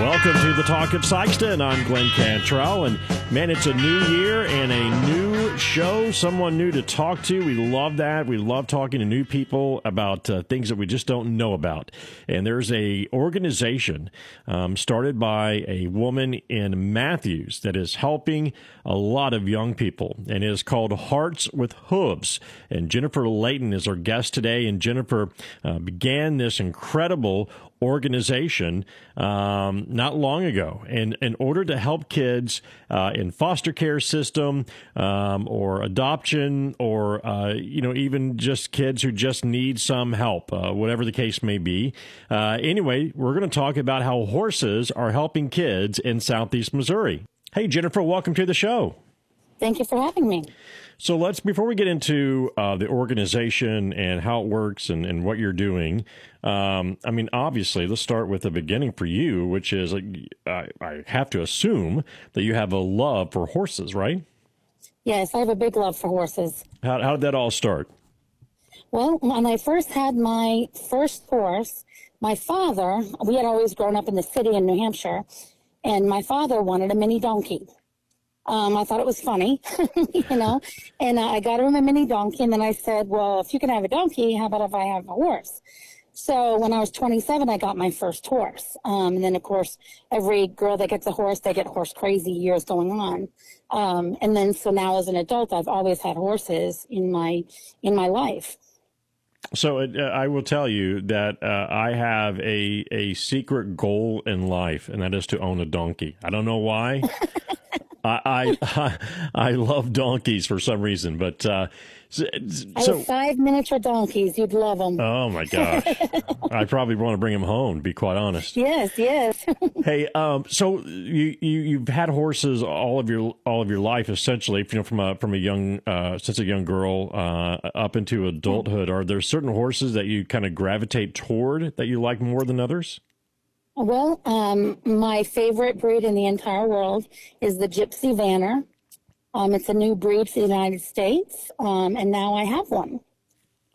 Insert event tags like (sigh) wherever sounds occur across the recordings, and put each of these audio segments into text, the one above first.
Welcome to the Talk of Sikeston. I'm Glenn Cantrell, and man, it's a new year and a new show. Someone new to talk to. We love that. We love talking to new people about uh, things that we just don't know about. And there's a organization um, started by a woman in Matthews that is helping a lot of young people, and it is called Hearts with Hooves. And Jennifer Layton is our guest today. And Jennifer uh, began this incredible organization um, not long ago, and in order to help kids uh, in foster care system um, or adoption, or uh, you know even just kids who just need some help, uh, whatever the case may be. Uh, anyway, we're going to talk about how horses are helping kids in Southeast Missouri. Hey, Jennifer, welcome to the show. Thank you for having me. So let's before we get into uh, the organization and how it works and, and what you're doing. Um, I mean, obviously, let's start with the beginning for you, which is like, I, I have to assume that you have a love for horses, right? Yes, I have a big love for horses. How, how did that all start? Well, when I first had my first horse, my father, we had always grown up in the city in New Hampshire, and my father wanted a mini donkey. Um, I thought it was funny, (laughs) you know, and I got him a mini donkey. And then I said, well, if you can have a donkey, how about if I have a horse? So when I was 27, I got my first horse. Um, and then, of course, every girl that gets a horse, they get horse crazy years going on. Um, and then, so now as an adult, I've always had horses in my, in my life. So uh, I will tell you that uh, I have a a secret goal in life, and that is to own a donkey. I don't know why. (laughs) I, I (laughs) I love donkeys for some reason, but uh, so, I have five miniature donkeys. You'd love them. Oh my gosh! (laughs) I probably want to bring them home. To be quite honest. Yes, yes. (laughs) hey, um, so you, you you've had horses all of your all of your life, essentially. You know, from a from a young uh, since a young girl uh, up into adulthood. Are there certain horses that you kind of gravitate toward that you like more than others? Well, um, my favorite breed in the entire world is the Gypsy Vanner. Um, it's a new breed for the United States, um, and now I have one.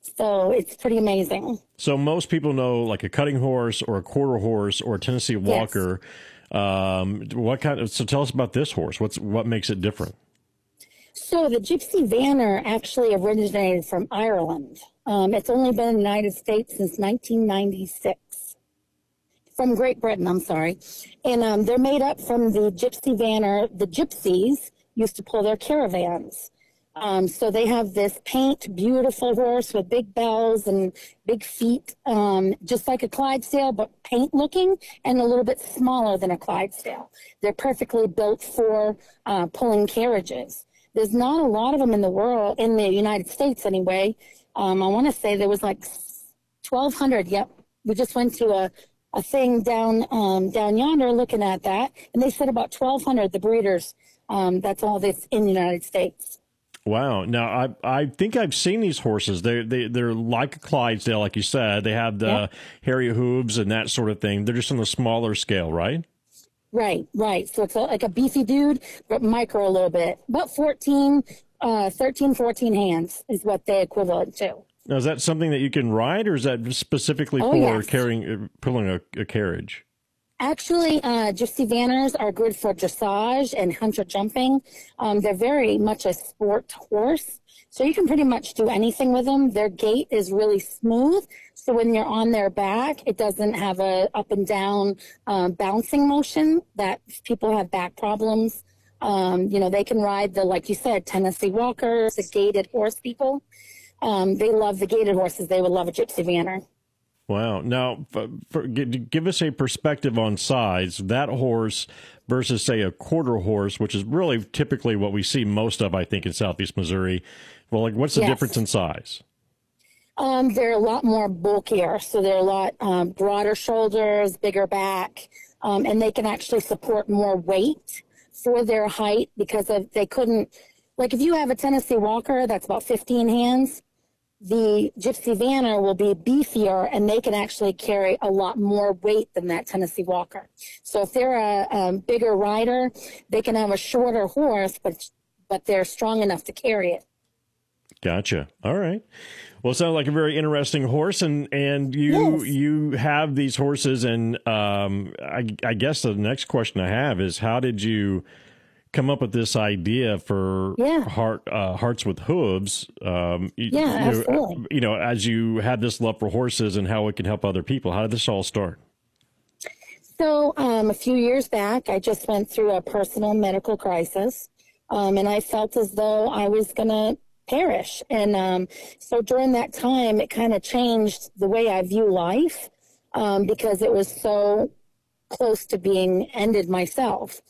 So it's pretty amazing. So most people know like a cutting horse or a quarter horse or a Tennessee Walker. Yes. Um, what kind of? So tell us about this horse. What's what makes it different? So the Gypsy Vanner actually originated from Ireland. Um, it's only been in the United States since 1996 from Great Britain, I'm sorry. And um, they're made up from the gypsy vanner. The gypsies used to pull their caravans. Um, so they have this paint, beautiful horse with big bells and big feet, um, just like a Clydesdale, but paint looking and a little bit smaller than a Clydesdale. They're perfectly built for uh, pulling carriages. There's not a lot of them in the world, in the United States anyway. Um, I want to say there was like 1,200. Yep. We just went to a a thing down um, down yonder looking at that, and they said about 1,200 the breeders. Um, that's all that's in the United States. Wow. Now I I think I've seen these horses. They they they're like a Clydesdale, like you said. They have the yeah. hairy hooves and that sort of thing. They're just on the smaller scale, right? Right, right. So it's a, like a beefy dude, but micro a little bit. About 14, uh, 13, 14 hands is what they equivalent to. Now, is that something that you can ride, or is that specifically oh, for yes. carrying, uh, pulling a, a carriage? Actually, uh, gypsy vanners are good for dressage and hunter jumping. Um, they're very much a sport horse, so you can pretty much do anything with them. Their gait is really smooth, so when you're on their back, it doesn't have a up and down um, bouncing motion that people have back problems. Um, you know, they can ride the, like you said, Tennessee walkers, the gaited horse people. Um, they love the gaited horses. They would love a gypsy vanner. Wow. Now, for, for, give us a perspective on size. That horse versus, say, a quarter horse, which is really typically what we see most of, I think, in southeast Missouri. Well, like, what's the yes. difference in size? Um, they're a lot more bulkier, so they're a lot um, broader shoulders, bigger back, um, and they can actually support more weight for their height because of they couldn't. Like if you have a Tennessee Walker that's about 15 hands, the Gypsy Vanner will be beefier and they can actually carry a lot more weight than that Tennessee Walker. So if they're a, bigger rider, they can have a shorter horse, but but they're strong enough to carry it. Gotcha. All right. Well, it sounds like a very interesting horse, and and you Yes. you have these horses, and um, I, I guess the next question I have is how did you come up with this idea for Yeah. heart uh, hearts with hooves? Um, Yeah, you know, absolutely. You know, as you had this love for horses and how it can help other people, how did this all start? So, um, a few years back, I just went through a personal medical crisis, um, and I felt as though I was going to perish. And um, so, during that time, it kind of changed the way I view life um, because it was so close to being ended myself.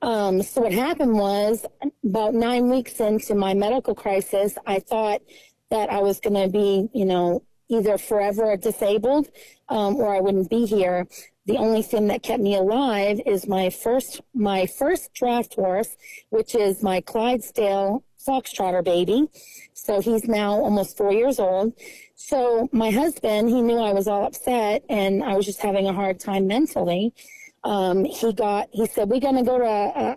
Um, so, what happened was about nine weeks into my medical crisis, I thought that I was going to be, you know, either forever disabled um, or I wouldn't be here. The only thing that kept me alive is my first my first draft horse, which is my Clydesdale Foxtrotter baby. So he's now almost four years old. So my husband, he knew I was all upset and I was just having a hard time mentally. Um, he got he said we're going to go to uh,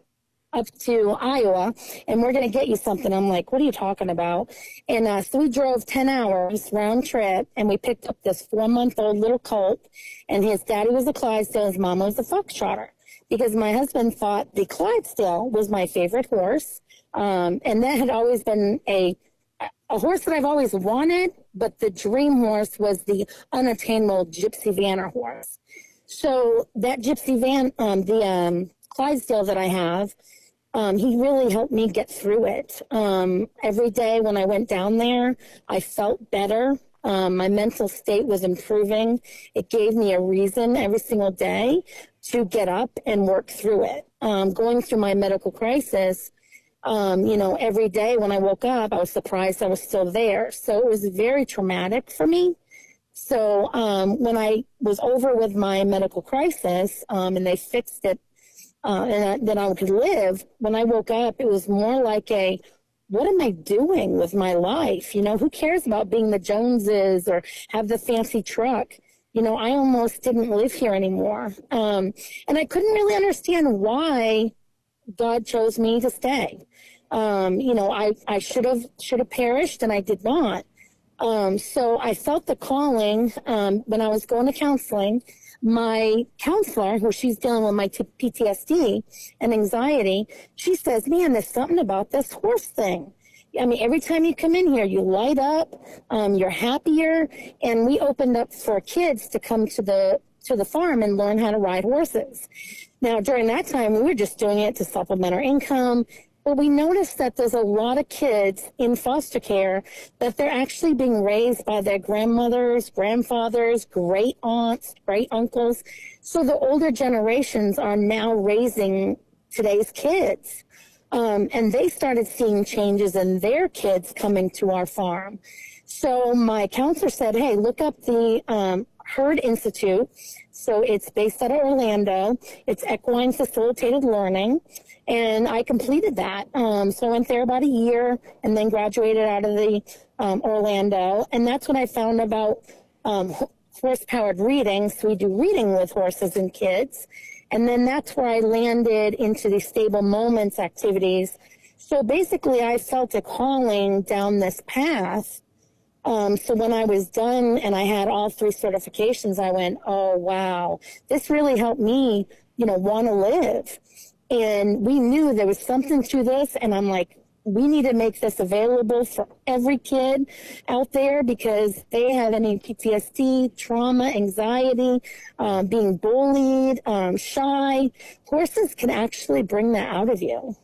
up to Iowa and we're going to get you something. I'm like, what are you talking about? And uh, so we drove 10 hours round trip and we picked up this four month old little colt and his daddy was a Clydesdale, his mama was a Foxtrotter because my husband thought the Clydesdale was my favorite horse. Um, and that had always been a, a horse that I've always wanted, but the dream horse was the unattainable Gypsy Vanner horse. So that Gypsy Van, um, the um, Clydesdale that I have, um, he really helped me get through it. Um, every day when I went down there, I felt better. Um, my mental state was improving. It gave me a reason every single day to get up and work through it. Um, going through my medical crisis, um, you know, every day when I woke up, I was surprised I was still there. So it was very traumatic for me. So um, when I was over with my medical crisis um, and they fixed it uh, and that I could live, when I woke up, it was more like a, what am I doing with my life? You know, who cares about being the Joneses or have the fancy truck? You know, I almost didn't live here anymore. Um, and I couldn't really understand why God chose me to stay. Um, you know, I, I should have, should have perished and I did not. Um, so I felt the calling, um, when I was going to counseling my counselor, who she's dealing with my t- PTSD and anxiety, she says, man, there's something about this horse thing. I mean, every time you come in here, you light up, um, you're happier. And we opened up for kids to come to the, to the farm and learn how to ride horses. Now, during that time, we were just doing it to supplement our income. But we noticed that there's a lot of kids in foster care that they're actually being raised by their grandmothers, grandfathers, great aunts, great uncles. So the older generations are now raising today's kids. Um, and they started seeing changes in their kids coming to our farm. So my counselor said, hey, look up the um, Herd Institute. So it's based out of Orlando. It's equine facilitated learning. And I completed that. Um, so I went there about a year and then graduated out of the um, Orlando. And that's when I found about um, horse powered reading. So we do reading with horses and kids. And then that's where I landed into the stable moments activities. So basically, I felt a calling down this path. Um, so when I was done and I had all three certifications, I went, oh, wow, this really helped me, you know, want to live. And we knew there was something to this. And I'm like, we need to make this available for every kid out there because they have any PTSD, trauma, anxiety, um, being bullied, um, shy. Horses can actually bring that out of you.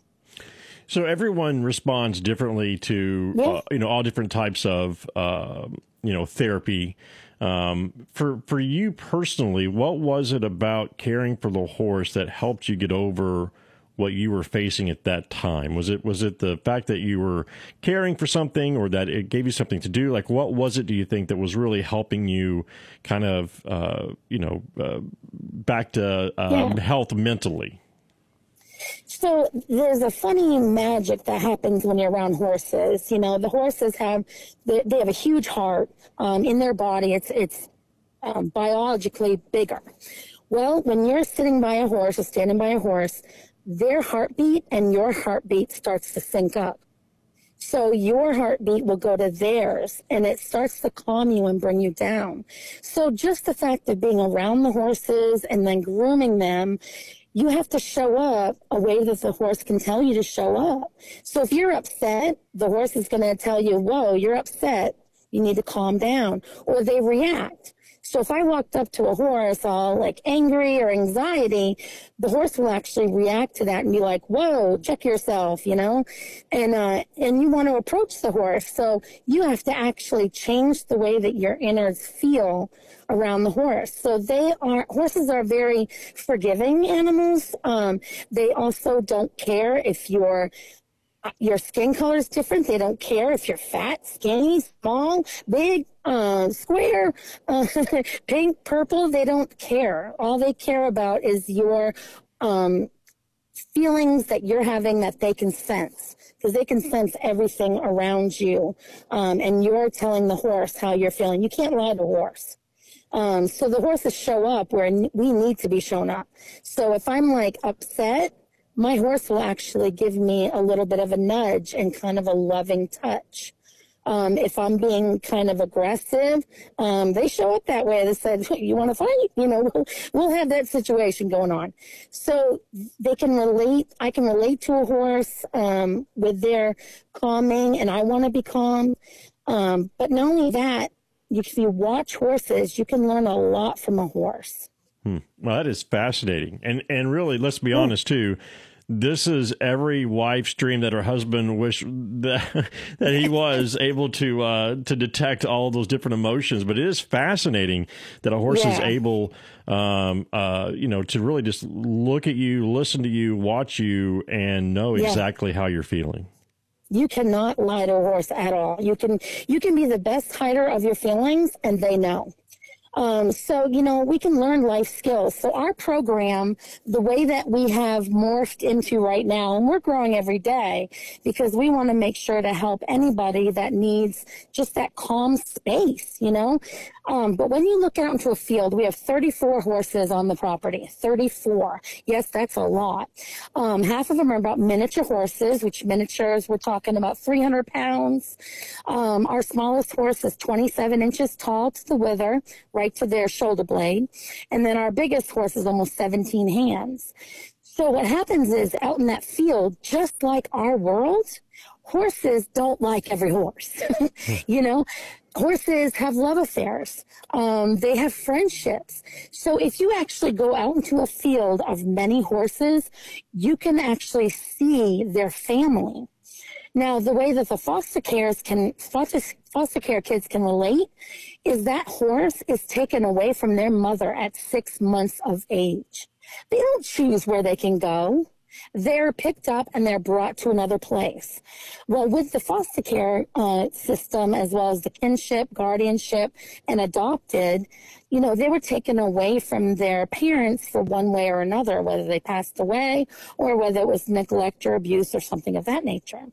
So everyone responds differently to uh, you know all different types of um, you know therapy. Um, for for you personally, what was it about caring for the horse that helped you get over what you were facing at that time? Was it was it the fact that you were caring for something, or that it gave you something to do? Like, what was it? Do you think that was really helping you kind of uh, you know uh, back to um, Yeah. health mentally? So there's a funny magic that happens when you're around horses. You know, the horses have they, they have a huge heart um, in their body. It's it's um, biologically bigger. Well, when you're sitting by a horse or standing by a horse, their heartbeat and your heartbeat starts to sync up. So your heartbeat will go to theirs and it starts to calm you and bring you down. So just the fact of being around the horses and then grooming them, you have to show up a way that the horse can tell you to show up. So if you're upset, the horse is going to tell you, whoa, you're upset. You need to calm down. Or they react. So if I walked up to a horse all like angry or anxiety, the horse will actually react to that and be like, whoa, check yourself, you know? And, uh, and you want to approach the horse. So you have to actually change the way that your innards feel around the horse. So they are, horses are very forgiving animals. Um, they also don't care if you're your skin color is different. They don't care if you're fat, skinny, small, big, uh, square, (laughs) uh, pink, purple. They don't care. All they care about is your um, feelings that you're having that they can sense because they can sense everything around you. Um, and you're telling the horse how you're feeling. You can't lie to a horse. Um, so the horses show up where we need to be shown up. So if I'm like upset, my horse will actually give me a little bit of a nudge and kind of a loving touch. Um, if I'm being kind of aggressive, um, they show up that way. They said, "You want to fight?" You know, we'll, we'll have that situation going on. So they can relate. I can relate to a horse um, with their calming, and I want to be calm. Um, but not only that, if you watch horses, you can learn a lot from a horse. Hmm. Well, that is fascinating, and and really, let's be honest too this is every wife's dream that her husband wish (laughs) that that he was (laughs) able to uh, to detect all those different emotions. But it is fascinating that a horse yeah. is able, um, uh, you know, to really just look at you, listen to you, watch you, and know yeah. exactly how you're feeling. You cannot lie to a horse at all. You can you can be the best hider of your feelings, and they know. Um, so, you know, we can learn life skills. So our program, the way that we have morphed into right now, and we're growing every day because we want to make sure to help anybody that needs just that calm space, you know? Um, but when you look out into a field, we have 34 horses on the property. 34. Yes, that's a lot. Um, half of them are about miniature horses, which miniatures, we're talking about 300 pounds. Um, our smallest horse is 27 inches tall to the wither, right to their shoulder blade. And then our biggest horse is almost 17 hands. So what happens is out in that field, just like our world, horses don't like every horse. (laughs) you know, horses have love affairs. Um, they have friendships. So if you actually go out into a field of many horses, you can actually see their family. Now, the way that the foster cares can foster, foster care kids can relate is that horse is taken away from their mother at six months of age. They don't choose where they can go they're picked up and they're brought to another place. Well, with the foster care uh, system, as well as the kinship, guardianship, and adopted, you know, they were taken away from their parents for one way or another, whether they passed away or whether it was neglect or abuse or something of that nature.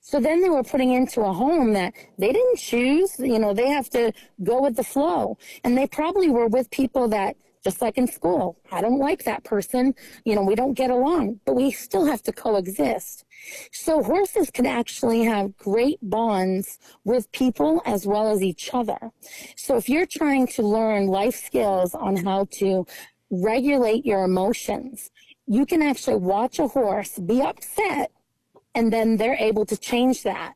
So then they were putting into a home that they didn't choose. You know, they have to go with the flow. And they probably were with people that just like in school. I don't like that person. You know, we don't get along, but we still have to coexist. So horses can actually have great bonds with people as well as each other. So if you're trying to learn life skills on how to regulate your emotions, you can actually watch a horse be upset and then they're able to change that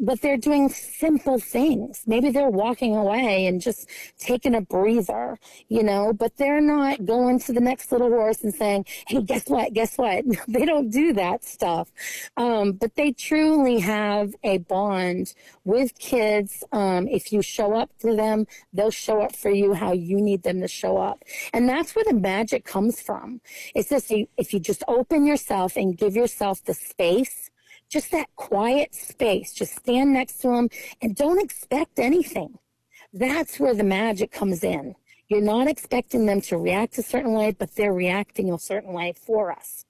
but they're doing simple things. Maybe they're walking away and just taking a breather, you know, but they're not going to the next little horse and saying, Hey, guess what? Guess what? (laughs) they don't do that stuff. Um, but they truly have a bond with kids. Um, if you show up to them, they'll show up for you how you need them to show up. And that's where the magic comes from. It's just if you just open yourself and give yourself the space just that quiet space. Just stand next to them and don't expect anything. That's where the magic comes in. You're not expecting them to react a certain way, but they're reacting a certain way for us.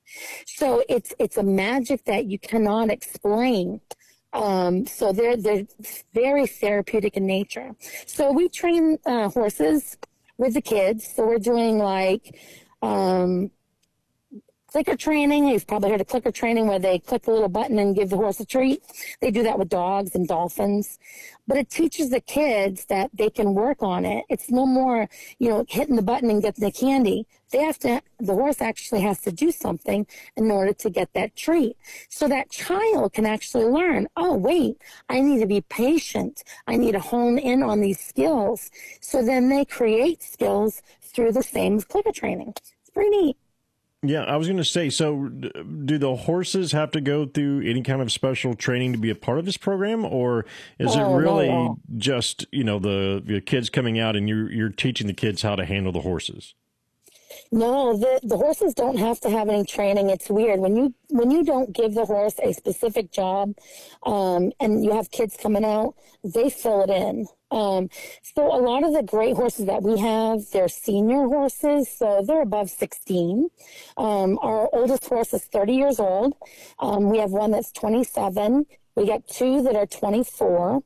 So it's it's a magic that you cannot explain. Um, so they're they're very therapeutic in nature. So we train uh, horses with the kids. So we're doing like um, clicker training. You've probably heard of clicker training where they click the little button and give the horse a treat. They do that with dogs and dolphins. But it teaches the kids that they can work on it. It's no more, you know, hitting the button and getting the candy. They have to, the horse actually has to do something in order to get that treat. So that child can actually learn, oh, wait, I need to be patient. I need to hone in on these skills. So then they create skills through the same clicker training. It's pretty neat. Yeah, I was going to say. So, do the horses have to go through any kind of special training to be a part of this program, or is oh, it really no, no. just you know the, the kids coming out and you're you're teaching the kids how to handle the horses? No, the, the horses don't have to have any training. It's weird when you when you don't give the horse a specific job, um, and you have kids coming out, they fill it in. Um, so a lot of the great horses that we have, they're senior horses, so they're above 16. Um, our oldest horse is 30 years old. Um, we have one that's 27. We got two that are 24.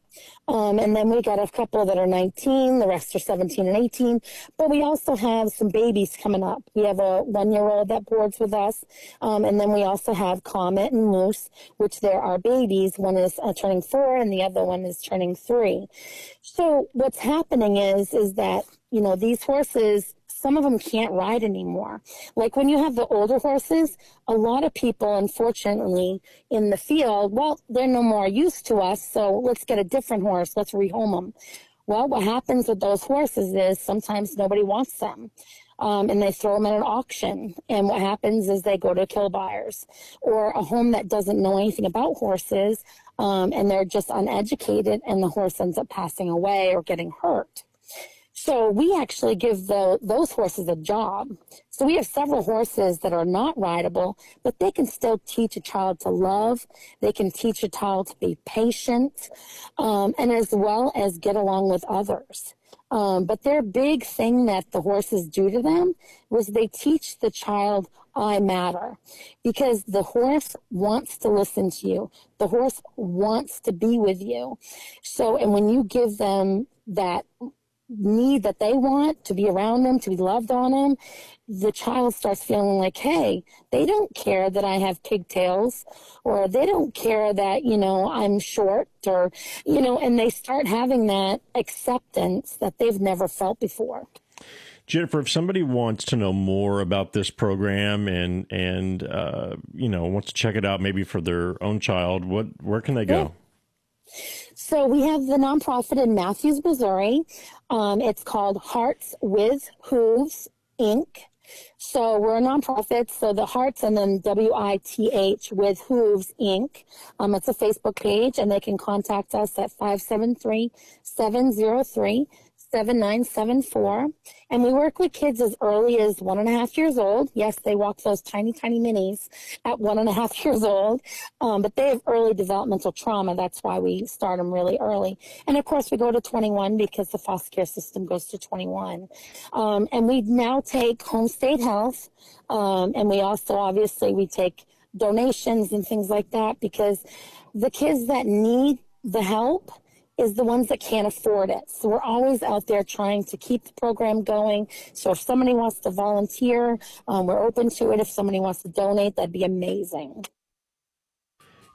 Um, and then we got a couple that are 19. The rest are 17 and 18. But we also have some babies coming up. We have a one year old that boards with us. Um, and then we also have Comet and Moose, which there are babies. One is uh, turning four and the other one is turning three. So what's happening is, is that, you know, these horses some of them can't ride anymore. Like when you have the older horses, a lot of people, unfortunately, in the field, well, they're no more used to us, so let's get a different horse, let's rehome them. Well, what happens with those horses is sometimes nobody wants them. Um, and they throw them at an auction. And what happens is they go to kill buyers or a home that doesn't know anything about horses um, and they're just uneducated and the horse ends up passing away or getting hurt. So we actually give the, those horses a job. So we have several horses that are not rideable, but they can still teach a child to love. They can teach a child to be patient, um, and as well as get along with others. Um, but their big thing that the horses do to them was they teach the child I matter because the horse wants to listen to you. The horse wants to be with you. So, and when you give them that need that they want to be around them, to be loved on them, the child starts feeling like, hey, they don't care that I have pigtails or they don't care that, you know, I'm short or, you know, and they start having that acceptance that they've never felt before. Jennifer, if somebody wants to know more about this program and and uh, you know wants to check it out, maybe for their own child, what where can they go? So we have the nonprofit in Matthews, Missouri. Um, it's called Hearts with Hooves Inc. So we're a nonprofit. So the Hearts and then W I T H with Hooves Inc. Um, it's a Facebook page, and they can contact us at 573 703 7974. And we work with kids as early as one and a half years old. Yes, they walk those tiny, tiny minis at one and a half (laughs) years old. Um, but they have early developmental trauma. That's why we start them really early. And of course, we go to 21 because the foster care system goes to 21. Um, and we now take home state health. Um, and we also, obviously, we take donations and things like that because the kids that need the help, is the ones that can't afford it. So we're always out there trying to keep the program going. So if somebody wants to volunteer, um, we're open to it. If somebody wants to donate, that'd be amazing.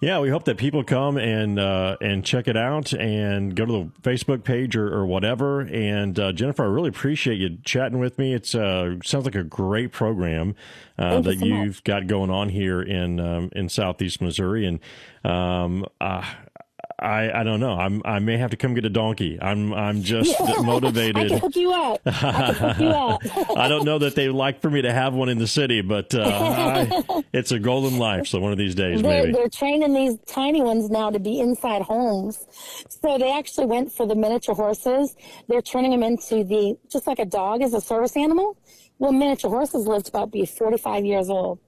Yeah, we hope that people come and uh, and check it out and go to the Facebook page or, or whatever. And uh, Jennifer, I really appreciate you chatting with me. It uh, sounds like a great program uh, that you have got going on here in um, in Southeast Missouri. And um, uh, I, I don't know. I'm I may have to come get a donkey. I'm I'm just (laughs) motivated. I can hook you up. I hook you (laughs) up. I don't know that they like for me to have one in the city, but uh, I, (laughs) it's a golden life. So one of these days, they're, maybe they're training these tiny ones now to be inside homes. So they actually went for the miniature horses. They're turning them into the just like a dog is a service animal. Well, miniature horses live to about be 45 years old.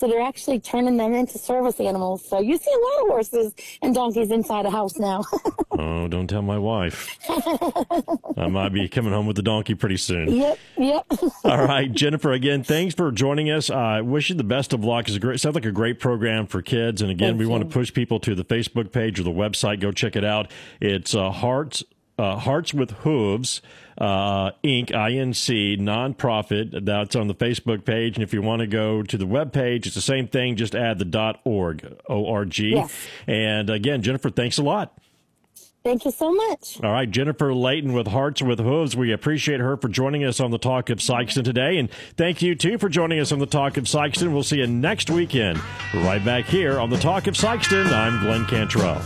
So they're actually turning them into service animals. So you see a lot of horses and donkeys inside a house now. (laughs) oh, don't tell my wife. I might be coming home with the donkey pretty soon. Yep, yep. (laughs) All right, Jennifer. Again, thanks for joining us. I uh, wish you the best of luck. It's a great, sounds like a great program for kids. And again, Thank we you. want to push people to the Facebook page or the website. Go check it out. It's uh, Hearts uh, Hearts with Hooves. Uh, Inc. INC nonprofit. That's on the Facebook page, and if you want to go to the web page, it's the same thing. Just add the dot org o r g. Yes. And again, Jennifer, thanks a lot. Thank you so much. All right, Jennifer Layton with Hearts with Hooves. We appreciate her for joining us on the Talk of Sikeston today. And thank you, too, for joining us on the Talk of Sikeston. We'll see you next weekend, right back here on the Talk of Sikeston. I'm Glenn Cantrell.